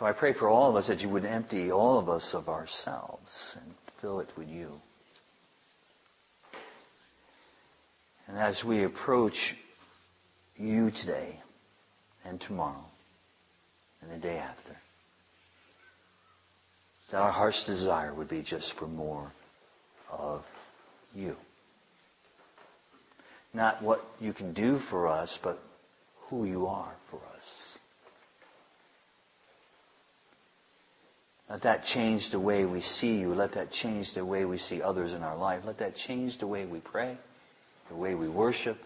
So I pray for all of us that you would empty all of us of ourselves and fill it with you. And as we approach you today and tomorrow and the day after, that our heart's desire would be just for more of you. Not what you can do for us, but who you are for us. Let that change the way we see you. Let that change the way we see others in our life. Let that change the way we pray, the way we worship,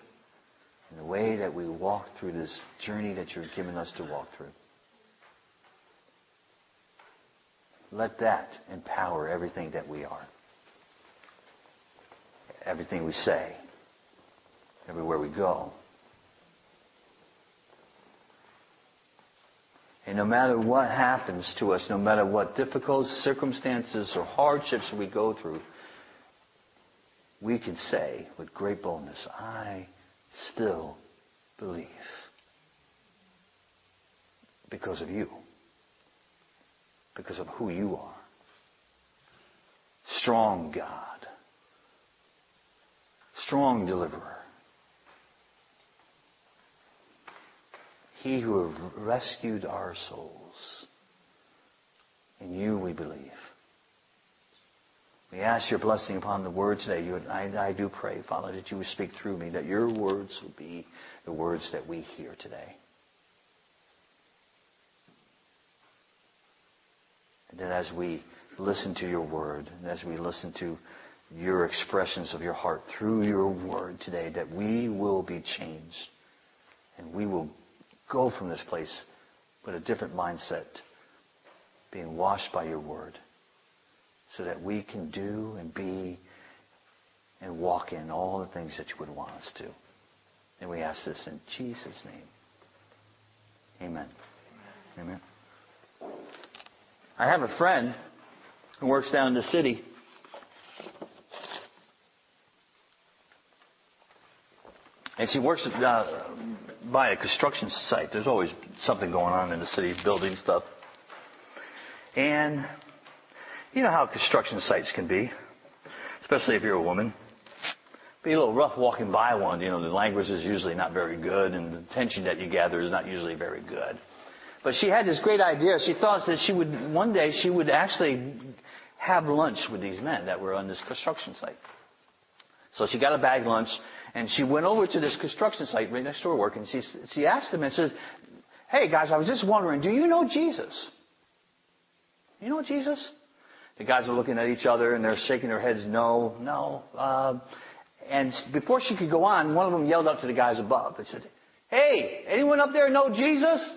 and the way that we walk through this journey that you're giving us to walk through. Let that empower everything that we are, everything we say, everywhere we go. And no matter what happens to us, no matter what difficult circumstances or hardships we go through, we can say with great boldness, I still believe. Because of you. Because of who you are. Strong God. Strong deliverer. He who have rescued our souls. In you we believe. We ask your blessing upon the word today. You, I, I do pray, Father, that you would speak through me, that your words would be the words that we hear today. And that as we listen to your word, and as we listen to your expressions of your heart through your word today, that we will be changed. And we will go from this place with a different mindset, being washed by your word, so that we can do and be and walk in all the things that you would want us to. And we ask this in Jesus' name. Amen. Amen. I have a friend who works down in the city. And she works uh, by a construction site. There's always something going on in the city, building stuff. And you know how construction sites can be, especially if you're a woman. Be a little rough walking by one. You know, the language is usually not very good, and the attention that you gather is not usually very good. But she had this great idea. She thought that she would one day she would actually have lunch with these men that were on this construction site. So she got a bag lunch and she went over to this construction site right next to her work and she, she asked them and says, Hey guys, I was just wondering, do you know Jesus? You know Jesus? The guys are looking at each other and they're shaking their heads, no, no. Uh, and before she could go on, one of them yelled up to the guys above. They said, Hey, anyone up there know Jesus?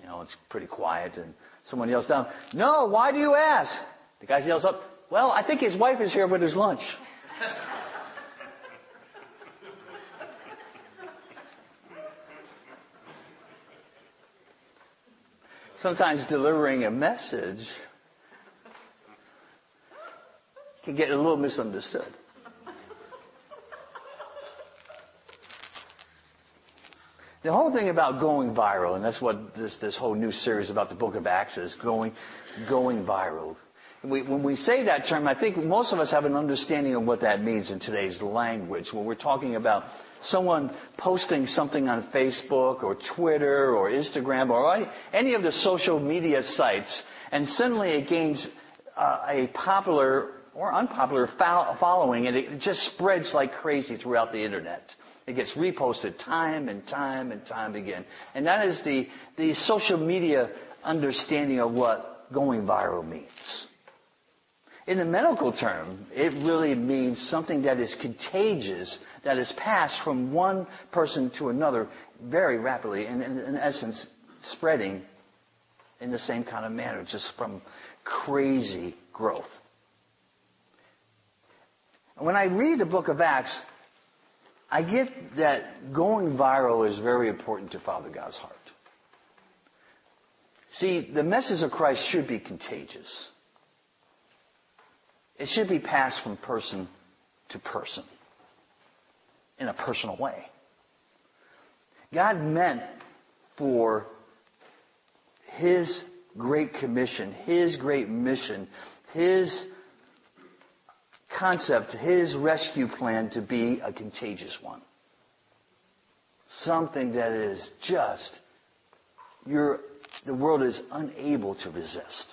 You know, it's pretty quiet and someone yells down, No, why do you ask? The guy yells up, Well, I think his wife is here with his lunch. Sometimes delivering a message can get a little misunderstood. The whole thing about going viral, and that's what this, this whole new series about the book of Acts is, going, going viral. We, when we say that term, I think most of us have an understanding of what that means in today's language. When we're talking about someone posting something on Facebook or Twitter or Instagram or any of the social media sites, and suddenly it gains uh, a popular or unpopular following, and it just spreads like crazy throughout the internet. It gets reposted time and time and time again. And that is the, the social media understanding of what going viral means. In the medical term, it really means something that is contagious, that is passed from one person to another very rapidly, and in essence, spreading in the same kind of manner, just from crazy growth. When I read the book of Acts, I get that going viral is very important to Father God's heart. See, the message of Christ should be contagious. It should be passed from person to person in a personal way. God meant for His great commission, His great mission, His concept, His rescue plan to be a contagious one. Something that is just, you're, the world is unable to resist.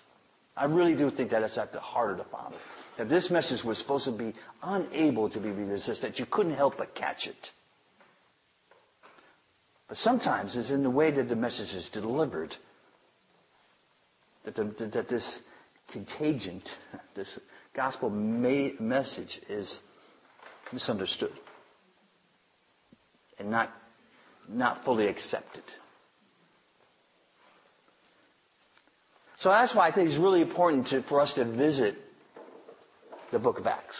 I really do think that it's at the heart of the Father. That this message was supposed to be unable to be resisted, that you couldn't help but catch it. But sometimes it's in the way that the message is delivered that, the, that this contagion, this gospel message is misunderstood and not, not fully accepted. So that's why I think it's really important to, for us to visit the book of Acts.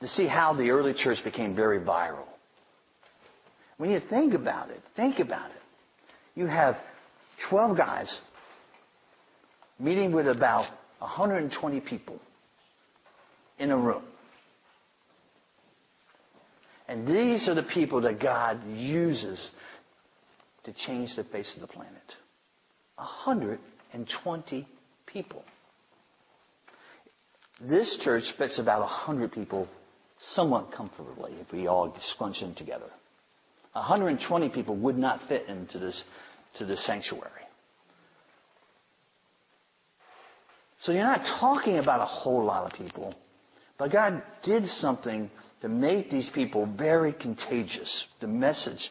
To see how the early church became very viral. When you think about it, think about it. You have 12 guys meeting with about 120 people in a room. And these are the people that God uses to change the face of the planet. 120 people. This church fits about 100 people somewhat comfortably if we all scrunch in together. 120 people would not fit into this, to this sanctuary. So you're not talking about a whole lot of people, but God did something to make these people very contagious. The message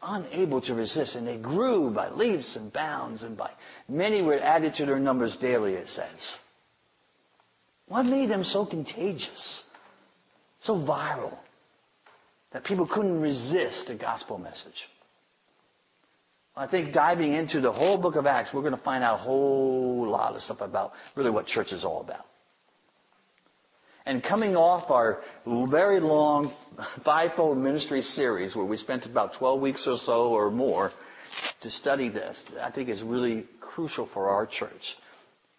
unable to resist, and they grew by leaps and bounds, and by many were added to their numbers daily, it says. What made them so contagious, so viral, that people couldn't resist the gospel message? I think diving into the whole book of Acts, we're going to find out a whole lot of stuff about really what church is all about. And coming off our very long fivefold ministry series where we spent about 12 weeks or so or more to study this, I think is really crucial for our church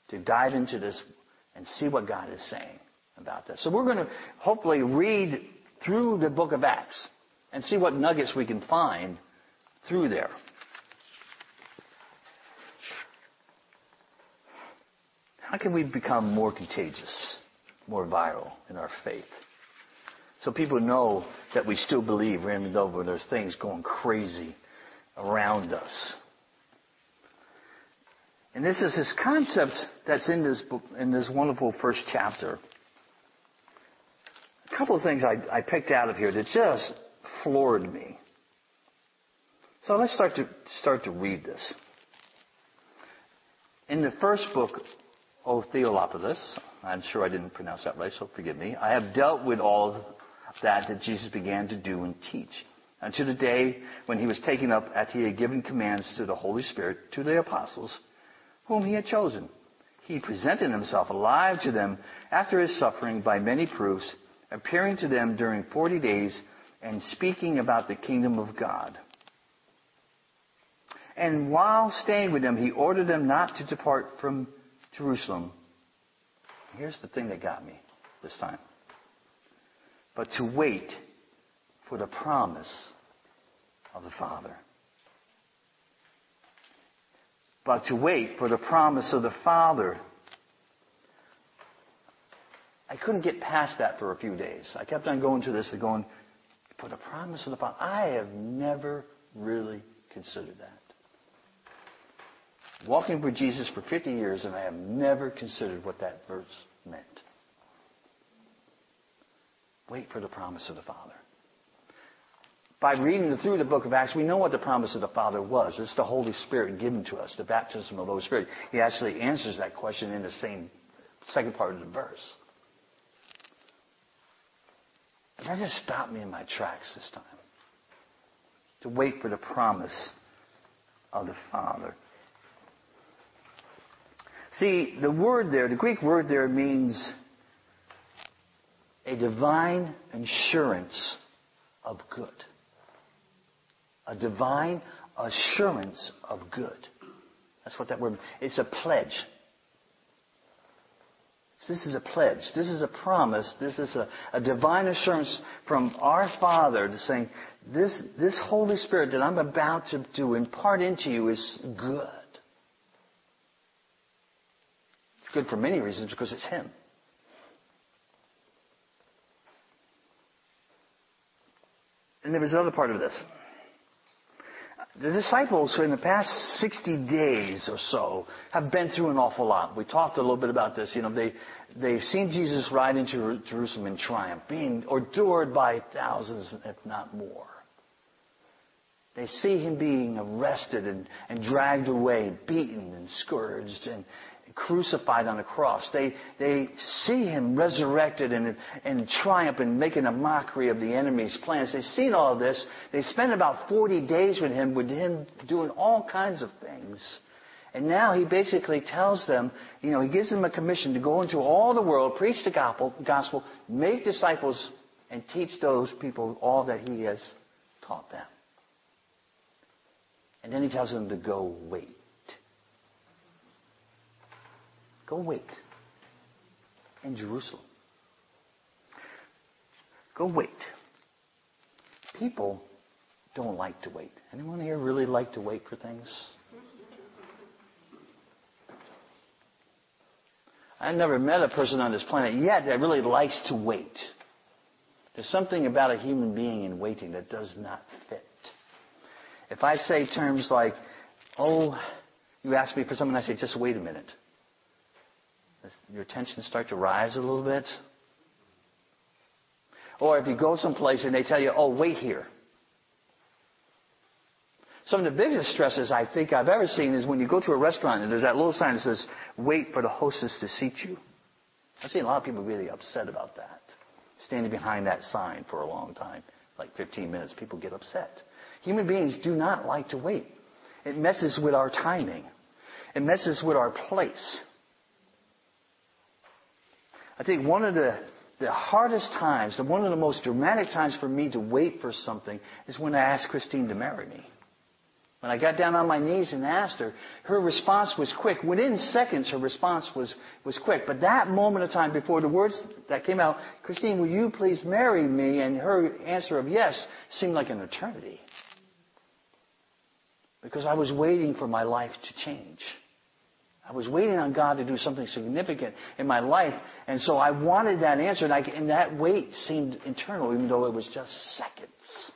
to dive into this and see what God is saying about this. So we're going to hopefully read through the book of Acts and see what nuggets we can find through there. How can we become more contagious, more viral in our faith? So people know that we still believe, even though there's things going crazy around us. And this is this concept that's in this book, in this wonderful first chapter. A couple of things I, I picked out of here that just floored me. So let's start to start to read this. In the first book O Theophilus, I'm sure I didn't pronounce that right, so forgive me. I have dealt with all that that Jesus began to do and teach until the day when he was taken up after he had given commands to the Holy Spirit to the apostles whom he had chosen. He presented himself alive to them after his suffering by many proofs, appearing to them during 40 days and speaking about the kingdom of God. And while staying with them, he ordered them not to depart from Jerusalem. Here's the thing that got me this time. But to wait for the promise of the Father. But to wait for the promise of the Father. I couldn't get past that for a few days. I kept on going to this and going, for the promise of the Father. I have never really considered that walking with Jesus for 50 years, and I have never considered what that verse meant. Wait for the promise of the Father. By reading through the book of Acts, we know what the promise of the Father was. It's the Holy Spirit given to us, the baptism of the Holy Spirit. He actually answers that question in the same second part of the verse. But that just stopped me in my tracks this time. To wait for the promise of the Father. See, the word there, the Greek word there means a divine assurance of good. A divine assurance of good. That's what that word. It's a pledge. This is a pledge. This is a promise. This is a, a divine assurance from our Father to saying, this, this Holy Spirit that I'm about to, to impart into you is good. It's good for many reasons because it's Him. And there was another part of this. The disciples in the past 60 days or so have been through an awful lot. We talked a little bit about this. You know, they, they've seen Jesus ride into Jerusalem in triumph, being adored by thousands, if not more. They see him being arrested and, and dragged away, beaten and scourged and, crucified on a cross. They, they see him resurrected and, and triumph and making a mockery of the enemy's plans. They've seen all this. They spent about 40 days with him, with him doing all kinds of things. And now he basically tells them, you know, he gives them a commission to go into all the world, preach the gospel, make disciples, and teach those people all that he has taught them. And then he tells them to go wait. Go wait in Jerusalem. Go wait. People don't like to wait. Anyone here really like to wait for things? I've never met a person on this planet yet that really likes to wait. There's something about a human being in waiting that does not fit. If I say terms like, oh, you ask me for something, I say, just wait a minute your tensions start to rise a little bit? Or if you go someplace and they tell you, oh, wait here. Some of the biggest stresses I think I've ever seen is when you go to a restaurant and there's that little sign that says, wait for the hostess to seat you. I've seen a lot of people really upset about that. Standing behind that sign for a long time, like 15 minutes, people get upset. Human beings do not like to wait. It messes with our timing. It messes with our place. I think one of the, the hardest times, and one of the most dramatic times for me to wait for something is when I asked Christine to marry me. When I got down on my knees and asked her, her response was quick. Within seconds, her response was, was quick. But that moment of time before the words that came out, Christine, will you please marry me? And her answer of yes seemed like an eternity. Because I was waiting for my life to change. I was waiting on God to do something significant in my life, and so I wanted that answer, and, I, and that wait seemed eternal, even though it was just seconds.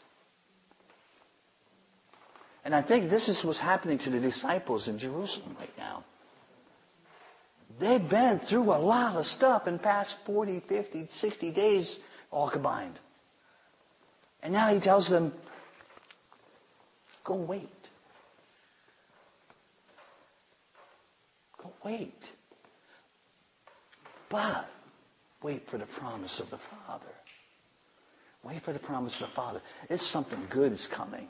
And I think this is what's happening to the disciples in Jerusalem right now. They've been through a lot of stuff in past 40, 50, 60 days, all combined. And now he tells them, go wait. Wait. But wait for the promise of the Father. Wait for the promise of the Father. It's something good is coming.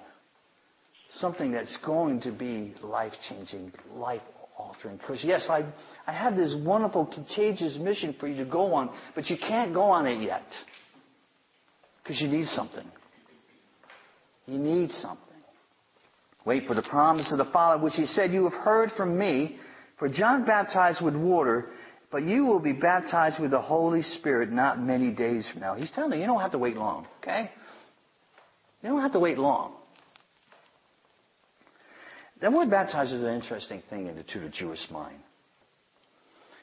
Something that's going to be life changing, life altering. Because, yes, I, I have this wonderful, contagious mission for you to go on, but you can't go on it yet. Because you need something. You need something. Wait for the promise of the Father, which He said, You have heard from me. For John baptized with water, but you will be baptized with the Holy Spirit not many days from now. He's telling you, you don't have to wait long, okay? You don't have to wait long. The word baptized is an interesting thing in the, to the Jewish mind.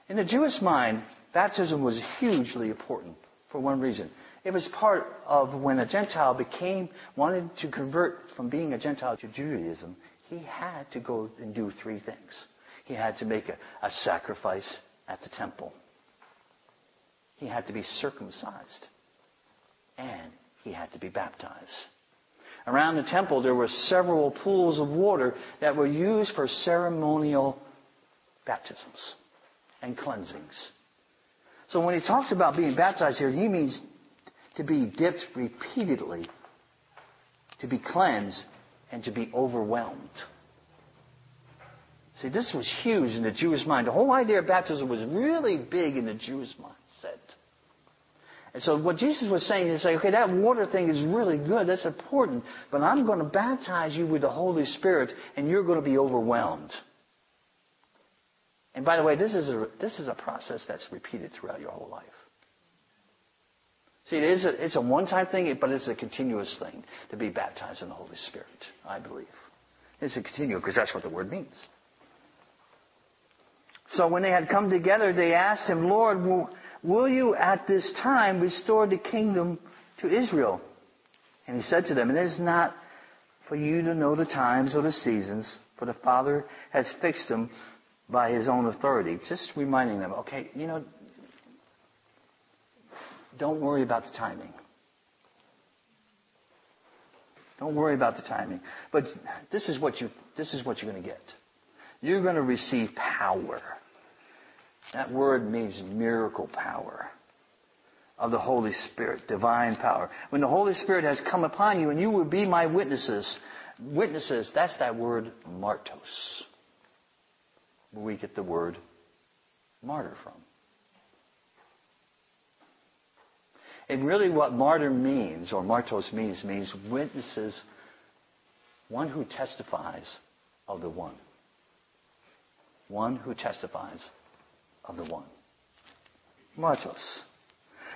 In the Jewish mind, baptism was hugely important for one reason. It was part of when a Gentile became, wanted to convert from being a Gentile to Judaism, he had to go and do three things he had to make a, a sacrifice at the temple. He had to be circumcised. And he had to be baptized. Around the temple, there were several pools of water that were used for ceremonial baptisms and cleansings. So when he talks about being baptized here, he means to be dipped repeatedly, to be cleansed, and to be overwhelmed. See, this was huge in the Jewish mind. The whole idea of baptism was really big in the Jewish mindset. And so what Jesus was saying is okay, that water thing is really good, that's important, but I'm going to baptize you with the Holy Spirit and you're going to be overwhelmed. And by the way, this is a, this is a process that's repeated throughout your whole life. See, it is a, it's a one-time thing, but it's a continuous thing to be baptized in the Holy Spirit, I believe. It's a continual, because that's what the word means. So when they had come together, they asked him, Lord, will, will you at this time restore the kingdom to Israel? And he said to them, It is not for you to know the times or the seasons, for the Father has fixed them by his own authority. Just reminding them, okay, you know, don't worry about the timing. Don't worry about the timing. But this is what you this is what you're going to get. You're going to receive power. That word means miracle power of the Holy Spirit, divine power. When the Holy Spirit has come upon you and you will be my witnesses, witnesses, that's that word martos. Where we get the word martyr from. And really what martyr means, or martos means, means witnesses, one who testifies of the one. One who testifies of the one. Martos.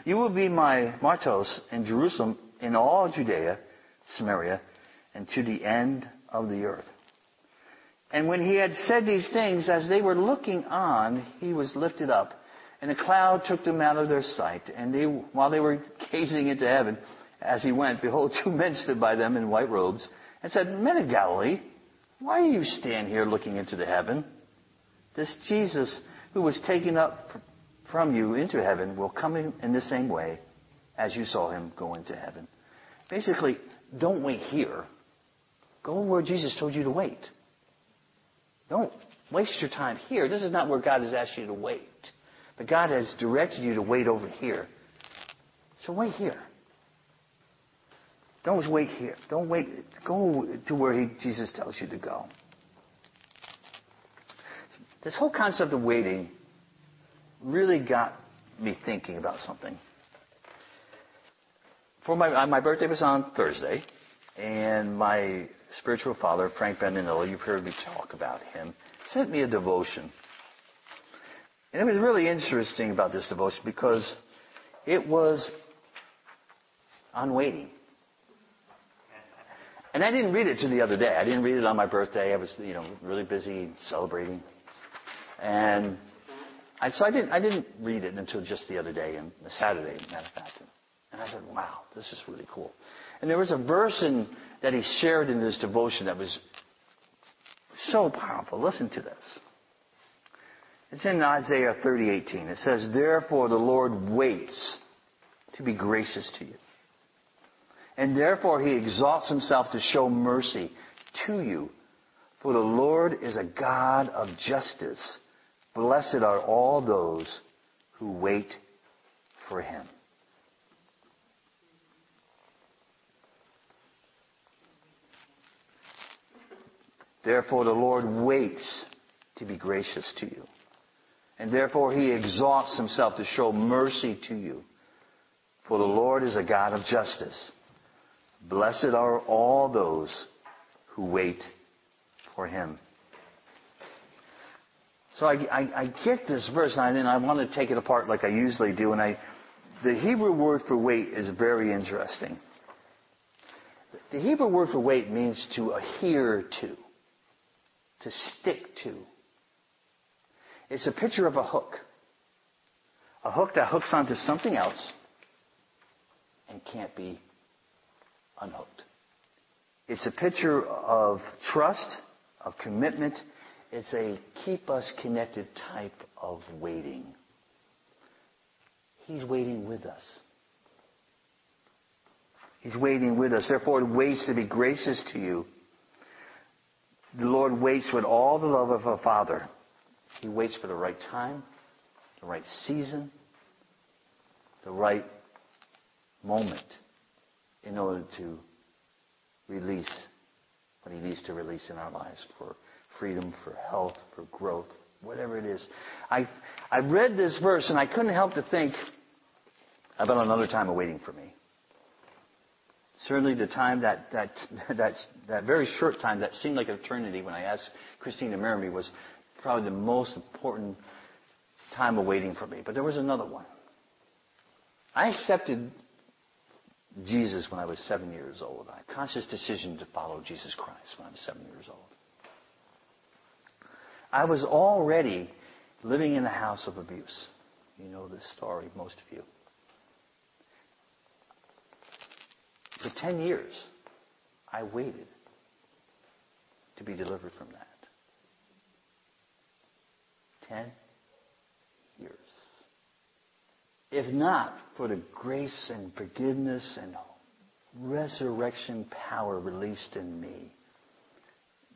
You will be my martos in Jerusalem, in all Judea, Samaria, and to the end of the earth. And when he had said these things, as they were looking on, he was lifted up, and a cloud took them out of their sight. And they, while they were gazing into heaven, as he went, behold, two men stood by them in white robes, and said, Men of Galilee, why do you stand here looking into the heaven? This Jesus who was taken up from you into heaven will come in, in the same way as you saw him go into heaven. Basically, don't wait here. Go where Jesus told you to wait. Don't waste your time here. This is not where God has asked you to wait. But God has directed you to wait over here. So wait here. Don't wait here. Don't wait. Go to where he, Jesus tells you to go. This whole concept of waiting really got me thinking about something. For my, uh, my birthday was on Thursday, and my spiritual father, Frank Bendinelli, you've heard me talk about him, sent me a devotion. And it was really interesting about this devotion because it was on waiting. And I didn't read it to the other day. I didn't read it on my birthday. I was, you know, really busy celebrating. And I, so I didn't, I didn't read it until just the other day, and Saturday, matter of fact. And I said, wow, this is really cool. And there was a verse in, that he shared in this devotion that was so powerful. Listen to this. It's in Isaiah 30:18. It says, "Therefore the Lord waits to be gracious to you. And therefore he exalts himself to show mercy to you. For the Lord is a God of justice. Blessed are all those who wait for him." Therefore the Lord waits to be gracious to you. And therefore he exalts himself to show mercy to you. For the Lord is a God of justice. Blessed are all those who wait for him. So I, I, I get this verse, and I, I want to take it apart like I usually do. And I, the Hebrew word for wait is very interesting. The Hebrew word for wait means to adhere to, to stick to. It's a picture of a hook. A hook that hooks onto something else and can't be unhooked. It's a picture of trust, of commitment. It's a keep us connected type of waiting. He's waiting with us. He's waiting with us. Therefore, it waits to be gracious to you. The Lord waits with all the love of a father. He waits for the right time, the right season, the right moment in order to release what he needs to release in our lives for freedom, for health, for growth, whatever it is. I, I read this verse and I couldn't help to think about another time of waiting for me. Certainly the time that, that, that, that very short time that seemed like an eternity when I asked Christine to marry me was probably the most important time of waiting for me. But there was another one. I accepted Jesus when I was seven years old. A conscious decision to follow Jesus Christ when I was seven years old. I was already living in a house of abuse. You know this story, most of you. For 10 years, I waited to be delivered from that. 10 years. If not for the grace and forgiveness and resurrection power released in me,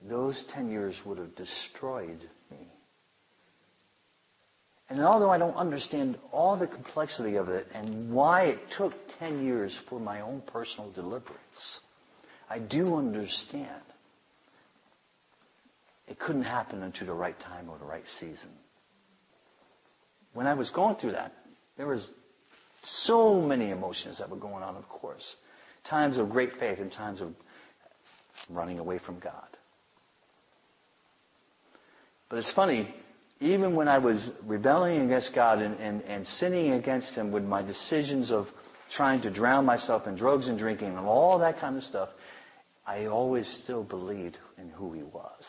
those 10 years would have destroyed me. And although I don't understand all the complexity of it and why it took 10 years for my own personal deliverance, I do understand it couldn't happen until the right time or the right season. When I was going through that, there was so many emotions that were going on, of course. Times of great faith and times of running away from God. But it's funny, even when I was rebelling against God and, and, and sinning against Him with my decisions of trying to drown myself in drugs and drinking and all that kind of stuff, I always still believed in who He was.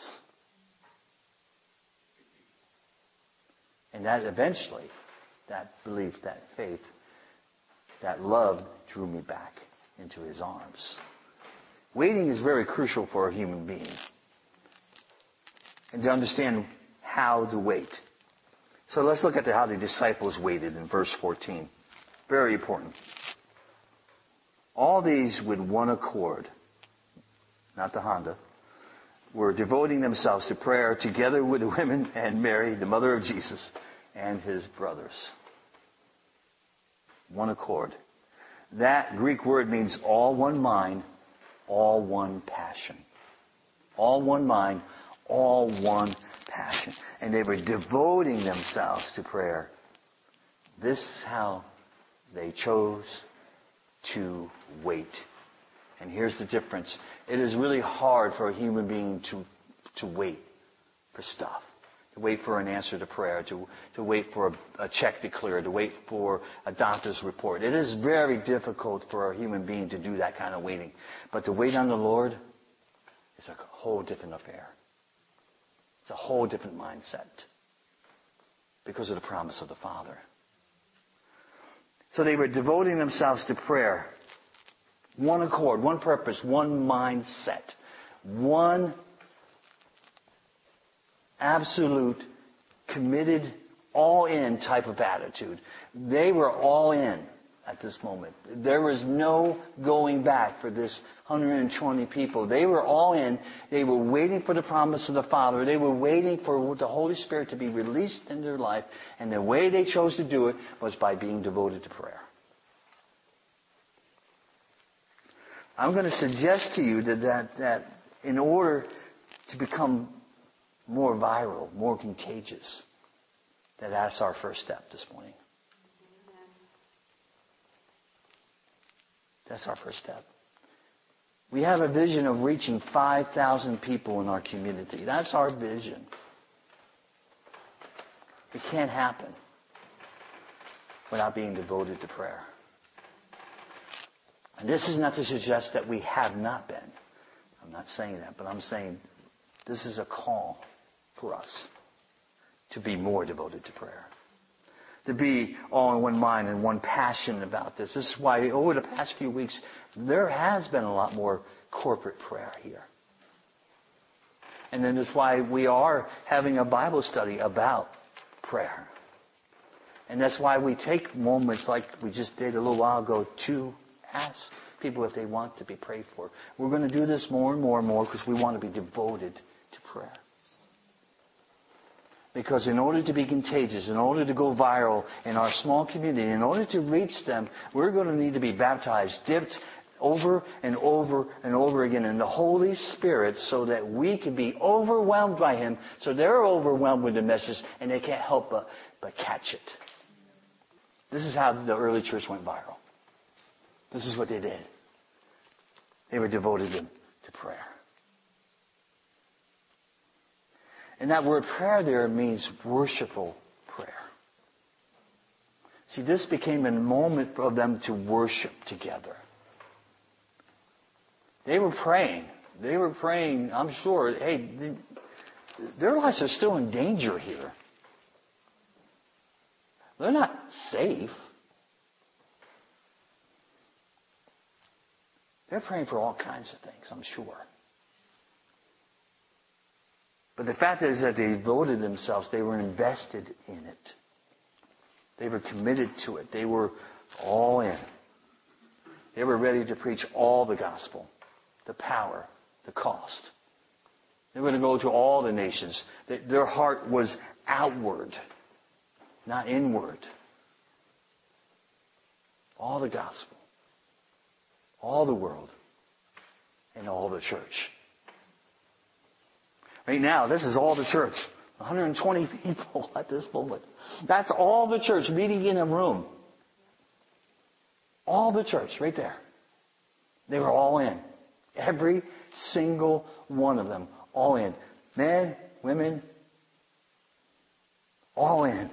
And that eventually, that belief, that faith, that love drew me back into His arms. Waiting is very crucial for a human being and to understand how to wait. So let's look at how the disciples waited in verse 14. Very important. All these with one accord, not the Honda, were devoting themselves to prayer together with the women and Mary, the mother of Jesus, and his brothers. One accord. That Greek word means all one mind, all one passion. All one mind, all one passion. And they were devoting themselves to prayer. This is how they chose to wait. And here's the difference. It is really hard for a human being to, to wait for stuff. To wait for an answer to prayer, to, to wait for a, a check to clear, to wait for a doctor's report. It is very difficult for a human being to do that kind of waiting. But to wait on the Lord is a whole different affair. It's a whole different mindset because of the promise of the Father. So they were devoting themselves to prayer. One accord, one purpose, one mindset, one absolute, committed, all in type of attitude. They were all in at this moment. There was no going back for this 120 people. They were all in. They were waiting for the promise of the Father. They were waiting for the Holy Spirit to be released in their life. And the way they chose to do it was by being devoted to prayer. I'm going to suggest to you that, that, that in order to become more viral, more contagious, that that's our first step this morning. That's our first step. We have a vision of reaching 5,000 people in our community. That's our vision. It can't happen without being devoted to prayer. And this is not to suggest that we have not been. I'm not saying that, but I'm saying this is a call for us to be more devoted to prayer to be all in one mind and one passion about this. This is why over the past few weeks, there has been a lot more corporate prayer here. And then that's why we are having a Bible study about prayer. And that's why we take moments like we just did a little while ago to ask people if they want to be prayed for. We're going to do this more and more and more because we want to be devoted to prayer. Because in order to be contagious, in order to go viral in our small community, in order to reach them, we're going to need to be baptized, dipped over and over and over again in the Holy Spirit so that we can be overwhelmed by Him, so they're overwhelmed with the message and they can't help but, but catch it. This is how the early church went viral. This is what they did. They were devoted to prayer. And that word prayer there means worshipful prayer. See, this became a moment for them to worship together. They were praying. They were praying, I'm sure, hey, their lives are still in danger here. They're not safe. They're praying for all kinds of things, I'm sure. But the fact is that they devoted themselves, they were invested in it. They were committed to it. They were all in. They were ready to preach all the gospel, the power, the cost. They were going to go to all the nations. Their heart was outward, not inward. All the gospel, all the world, and all the church. Right now, this is all the church. 120 people at this moment. That's all the church meeting in a room. All the church right there. They were all in. Every single one of them. All in. Men, women, all in.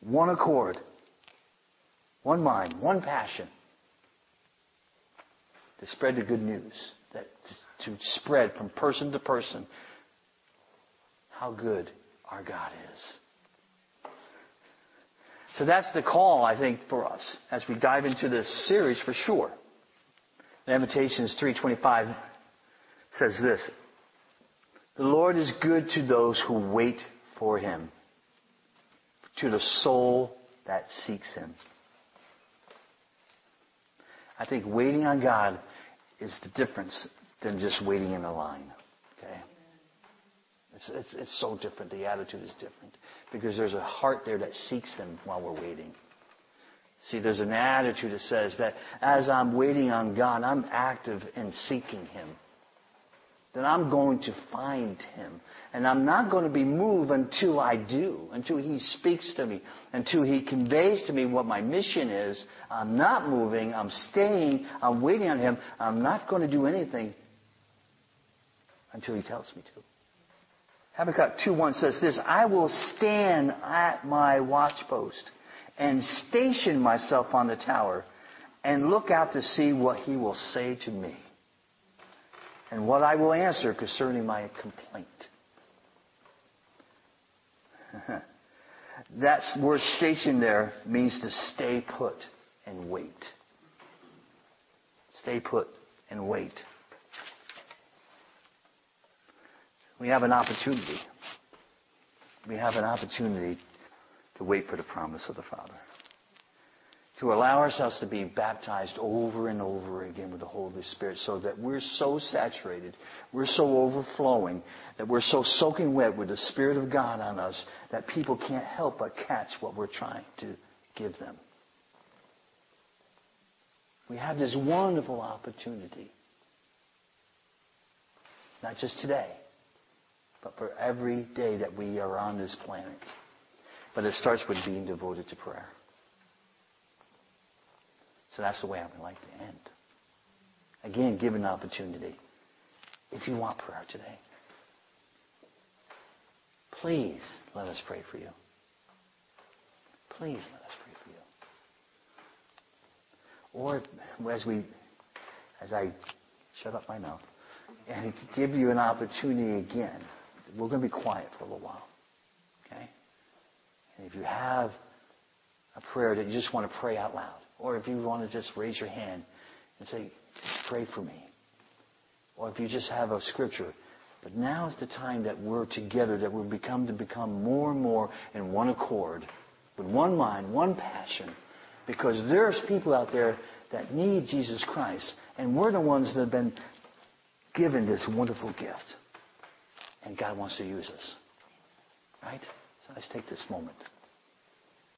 One accord. One mind. One passion. To spread the good news. That, to spread from person to person how good our God is. So that's the call, I think, for us as we dive into this series for sure. Lamentations 3.25 says this. The Lord is good to those who wait for Him, to the soul that seeks Him. I think waiting on God is the difference than just waiting in a line. Okay? It's, it's, it's so different. The attitude is different. Because there's a heart there that seeks Him while we're waiting. See, there's an attitude that says that as I'm waiting on God, I'm active in seeking Him. That I'm going to find Him. And I'm not going to be moved until I do, until He speaks to me, until He conveys to me what my mission is. I'm not moving, I'm staying, I'm waiting on Him. I'm not going to do anything until He tells me to. Habakkuk 2.1 says this, I will stand at my watchpost and station myself on the tower and look out to see what he will say to me and what I will answer concerning my complaint. that word station there means to stay put and wait. Stay put and wait. We have an opportunity. We have an opportunity to wait for the promise of the Father. To allow ourselves to be baptized over and over again with the Holy Spirit so that we're so saturated, we're so overflowing, that we're so soaking wet with the Spirit of God on us that people can't help but catch what we're trying to give them. We have this wonderful opportunity. Not just today, but for every day that we are on this planet. But it starts with being devoted to prayer. So that's the way I would like to end. Again, give an opportunity. If you want prayer today, please let us pray for you. Please let us pray for you. Or as we, as I shut up my mouth, and give you an opportunity again we're going to be quiet for a little while. Okay? And if you have a prayer that you just want to pray out loud, or if you want to just raise your hand and say, pray for me. Or if you just have a scripture. But now is the time that we're together, that we've become to become more and more in one accord, with one mind, one passion. Because there's people out there that need Jesus Christ, and we're the ones that have been given this wonderful gift. And God wants to use us. Right? So let's take this moment.